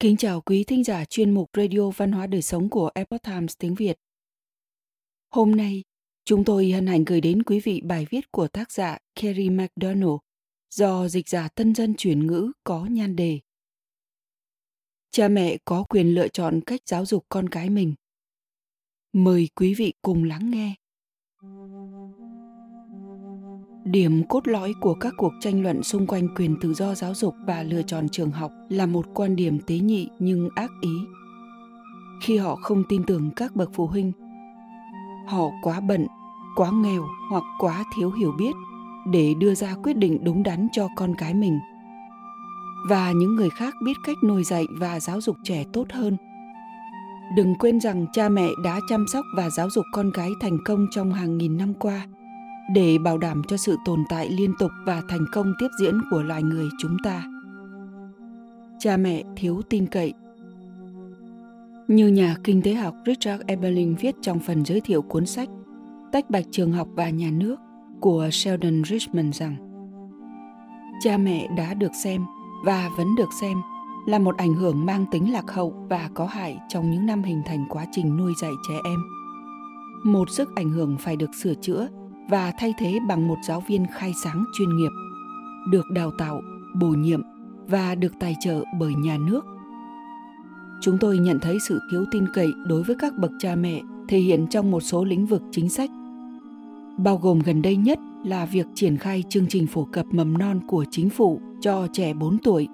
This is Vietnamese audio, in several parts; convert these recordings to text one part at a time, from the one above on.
Kính chào quý thính giả chuyên mục Radio Văn hóa Đời Sống của Epoch Times tiếng Việt. Hôm nay, chúng tôi hân hạnh gửi đến quý vị bài viết của tác giả Kerry McDonald do dịch giả tân dân chuyển ngữ có nhan đề. Cha mẹ có quyền lựa chọn cách giáo dục con cái mình. Mời quý vị cùng lắng nghe. Điểm cốt lõi của các cuộc tranh luận xung quanh quyền tự do giáo dục và lựa chọn trường học là một quan điểm tế nhị nhưng ác ý. Khi họ không tin tưởng các bậc phụ huynh, họ quá bận, quá nghèo hoặc quá thiếu hiểu biết để đưa ra quyết định đúng đắn cho con cái mình. Và những người khác biết cách nuôi dạy và giáo dục trẻ tốt hơn. Đừng quên rằng cha mẹ đã chăm sóc và giáo dục con cái thành công trong hàng nghìn năm qua – để bảo đảm cho sự tồn tại liên tục và thành công tiếp diễn của loài người chúng ta cha mẹ thiếu tin cậy như nhà kinh tế học Richard Eberlin viết trong phần giới thiệu cuốn sách Tách bạch trường học và nhà nước của Sheldon Richman rằng, cha mẹ đã được xem và vẫn được xem là một ảnh hưởng mang tính lạc hậu và có hại trong những năm hình thành quá trình nuôi dạy trẻ em. Một sức ảnh hưởng phải được sửa chữa và thay thế bằng một giáo viên khai sáng chuyên nghiệp, được đào tạo, bổ nhiệm và được tài trợ bởi nhà nước. Chúng tôi nhận thấy sự thiếu tin cậy đối với các bậc cha mẹ thể hiện trong một số lĩnh vực chính sách, bao gồm gần đây nhất là việc triển khai chương trình phổ cập mầm non của chính phủ cho trẻ 4 tuổi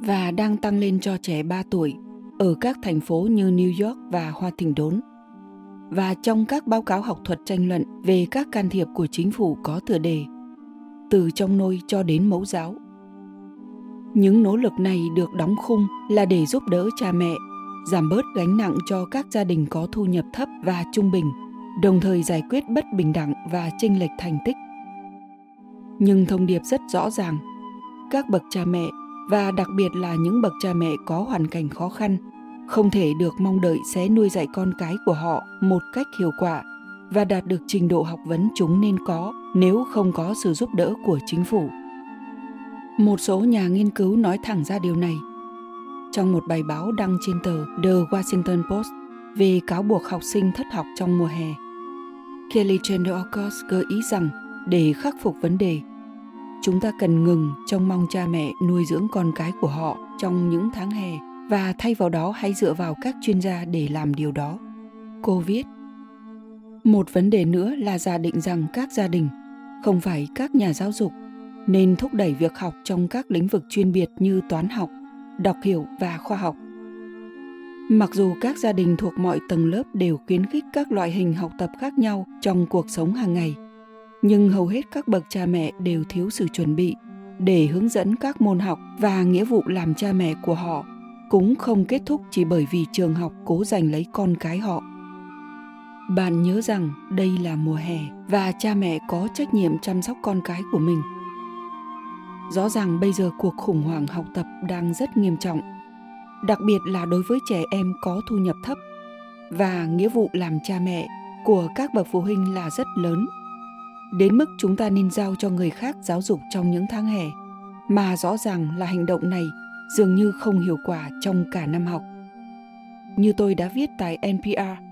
và đang tăng lên cho trẻ 3 tuổi ở các thành phố như New York và Hoa Thỉnh Đốn và trong các báo cáo học thuật tranh luận về các can thiệp của chính phủ có tựa đề từ trong nôi cho đến mẫu giáo. Những nỗ lực này được đóng khung là để giúp đỡ cha mẹ, giảm bớt gánh nặng cho các gia đình có thu nhập thấp và trung bình, đồng thời giải quyết bất bình đẳng và chênh lệch thành tích. Nhưng thông điệp rất rõ ràng, các bậc cha mẹ và đặc biệt là những bậc cha mẹ có hoàn cảnh khó khăn không thể được mong đợi sẽ nuôi dạy con cái của họ một cách hiệu quả và đạt được trình độ học vấn chúng nên có nếu không có sự giúp đỡ của chính phủ một số nhà nghiên cứu nói thẳng ra điều này trong một bài báo đăng trên tờ The Washington Post về cáo buộc học sinh thất học trong mùa hè. Kelly Chandler gợi ý rằng để khắc phục vấn đề, chúng ta cần ngừng trông mong cha mẹ nuôi dưỡng con cái của họ trong những tháng hè và thay vào đó hãy dựa vào các chuyên gia để làm điều đó. Cô viết, một vấn đề nữa là giả định rằng các gia đình, không phải các nhà giáo dục, nên thúc đẩy việc học trong các lĩnh vực chuyên biệt như toán học, đọc hiểu và khoa học. Mặc dù các gia đình thuộc mọi tầng lớp đều khuyến khích các loại hình học tập khác nhau trong cuộc sống hàng ngày, nhưng hầu hết các bậc cha mẹ đều thiếu sự chuẩn bị để hướng dẫn các môn học và nghĩa vụ làm cha mẹ của họ cũng không kết thúc chỉ bởi vì trường học cố giành lấy con cái họ. Bạn nhớ rằng đây là mùa hè và cha mẹ có trách nhiệm chăm sóc con cái của mình. Rõ ràng bây giờ cuộc khủng hoảng học tập đang rất nghiêm trọng, đặc biệt là đối với trẻ em có thu nhập thấp. Và nghĩa vụ làm cha mẹ của các bậc phụ huynh là rất lớn. Đến mức chúng ta nên giao cho người khác giáo dục trong những tháng hè, mà rõ ràng là hành động này dường như không hiệu quả trong cả năm học. Như tôi đã viết tại NPR,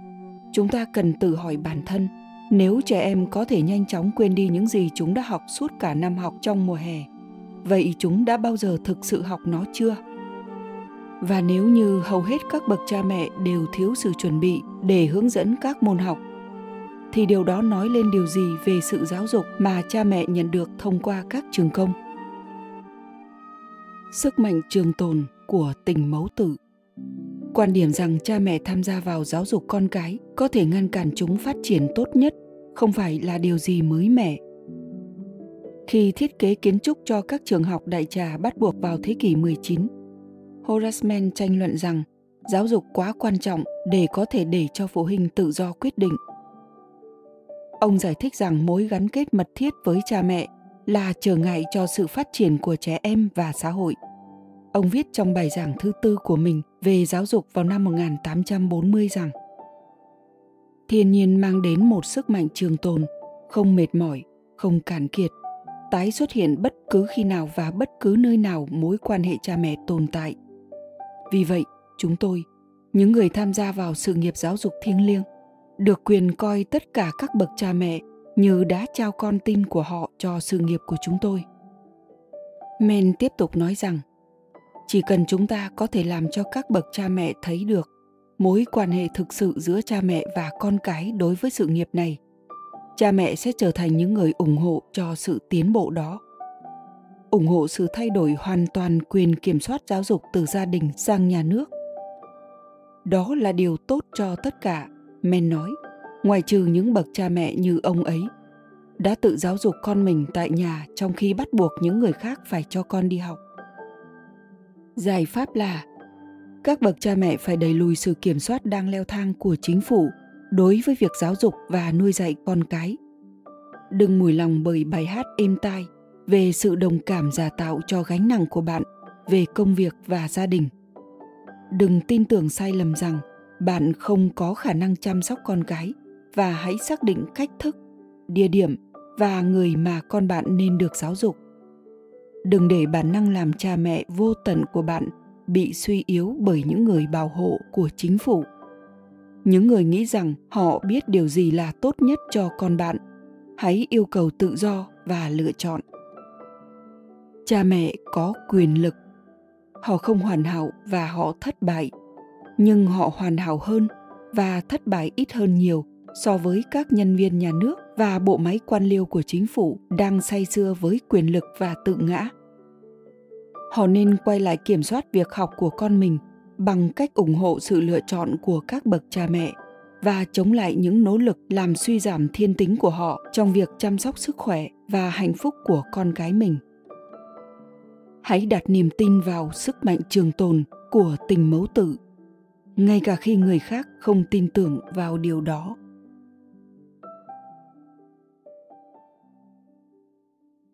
chúng ta cần tự hỏi bản thân nếu trẻ em có thể nhanh chóng quên đi những gì chúng đã học suốt cả năm học trong mùa hè, vậy chúng đã bao giờ thực sự học nó chưa? Và nếu như hầu hết các bậc cha mẹ đều thiếu sự chuẩn bị để hướng dẫn các môn học, thì điều đó nói lên điều gì về sự giáo dục mà cha mẹ nhận được thông qua các trường công? Sức mạnh trường tồn của tình mẫu tử quan điểm rằng cha mẹ tham gia vào giáo dục con cái có thể ngăn cản chúng phát triển tốt nhất không phải là điều gì mới mẻ khi thiết kế kiến trúc cho các trường học đại trà bắt buộc vào thế kỷ 19, Horace Mann tranh luận rằng giáo dục quá quan trọng để có thể để cho phụ huynh tự do quyết định. Ông giải thích rằng mối gắn kết mật thiết với cha mẹ là trở ngại cho sự phát triển của trẻ em và xã hội. Ông viết trong bài giảng thứ tư của mình về giáo dục vào năm 1840 rằng Thiên nhiên mang đến một sức mạnh trường tồn, không mệt mỏi, không cạn kiệt, tái xuất hiện bất cứ khi nào và bất cứ nơi nào mối quan hệ cha mẹ tồn tại. vì vậy chúng tôi những người tham gia vào sự nghiệp giáo dục thiêng liêng được quyền coi tất cả các bậc cha mẹ như đã trao con tin của họ cho sự nghiệp của chúng tôi. Men tiếp tục nói rằng, chỉ cần chúng ta có thể làm cho các bậc cha mẹ thấy được mối quan hệ thực sự giữa cha mẹ và con cái đối với sự nghiệp này, cha mẹ sẽ trở thành những người ủng hộ cho sự tiến bộ đó. Ủng hộ sự thay đổi hoàn toàn quyền kiểm soát giáo dục từ gia đình sang nhà nước. Đó là điều tốt cho tất cả, men nói ngoài trừ những bậc cha mẹ như ông ấy, đã tự giáo dục con mình tại nhà trong khi bắt buộc những người khác phải cho con đi học. Giải pháp là, các bậc cha mẹ phải đẩy lùi sự kiểm soát đang leo thang của chính phủ đối với việc giáo dục và nuôi dạy con cái. Đừng mùi lòng bởi bài hát êm tai về sự đồng cảm giả tạo cho gánh nặng của bạn về công việc và gia đình. Đừng tin tưởng sai lầm rằng bạn không có khả năng chăm sóc con cái và hãy xác định cách thức, địa điểm và người mà con bạn nên được giáo dục. Đừng để bản năng làm cha mẹ vô tận của bạn bị suy yếu bởi những người bảo hộ của chính phủ. Những người nghĩ rằng họ biết điều gì là tốt nhất cho con bạn, hãy yêu cầu tự do và lựa chọn. Cha mẹ có quyền lực. Họ không hoàn hảo và họ thất bại, nhưng họ hoàn hảo hơn và thất bại ít hơn nhiều so với các nhân viên nhà nước và bộ máy quan liêu của chính phủ đang say sưa với quyền lực và tự ngã. Họ nên quay lại kiểm soát việc học của con mình bằng cách ủng hộ sự lựa chọn của các bậc cha mẹ và chống lại những nỗ lực làm suy giảm thiên tính của họ trong việc chăm sóc sức khỏe và hạnh phúc của con cái mình. Hãy đặt niềm tin vào sức mạnh trường tồn của tình mẫu tử, ngay cả khi người khác không tin tưởng vào điều đó.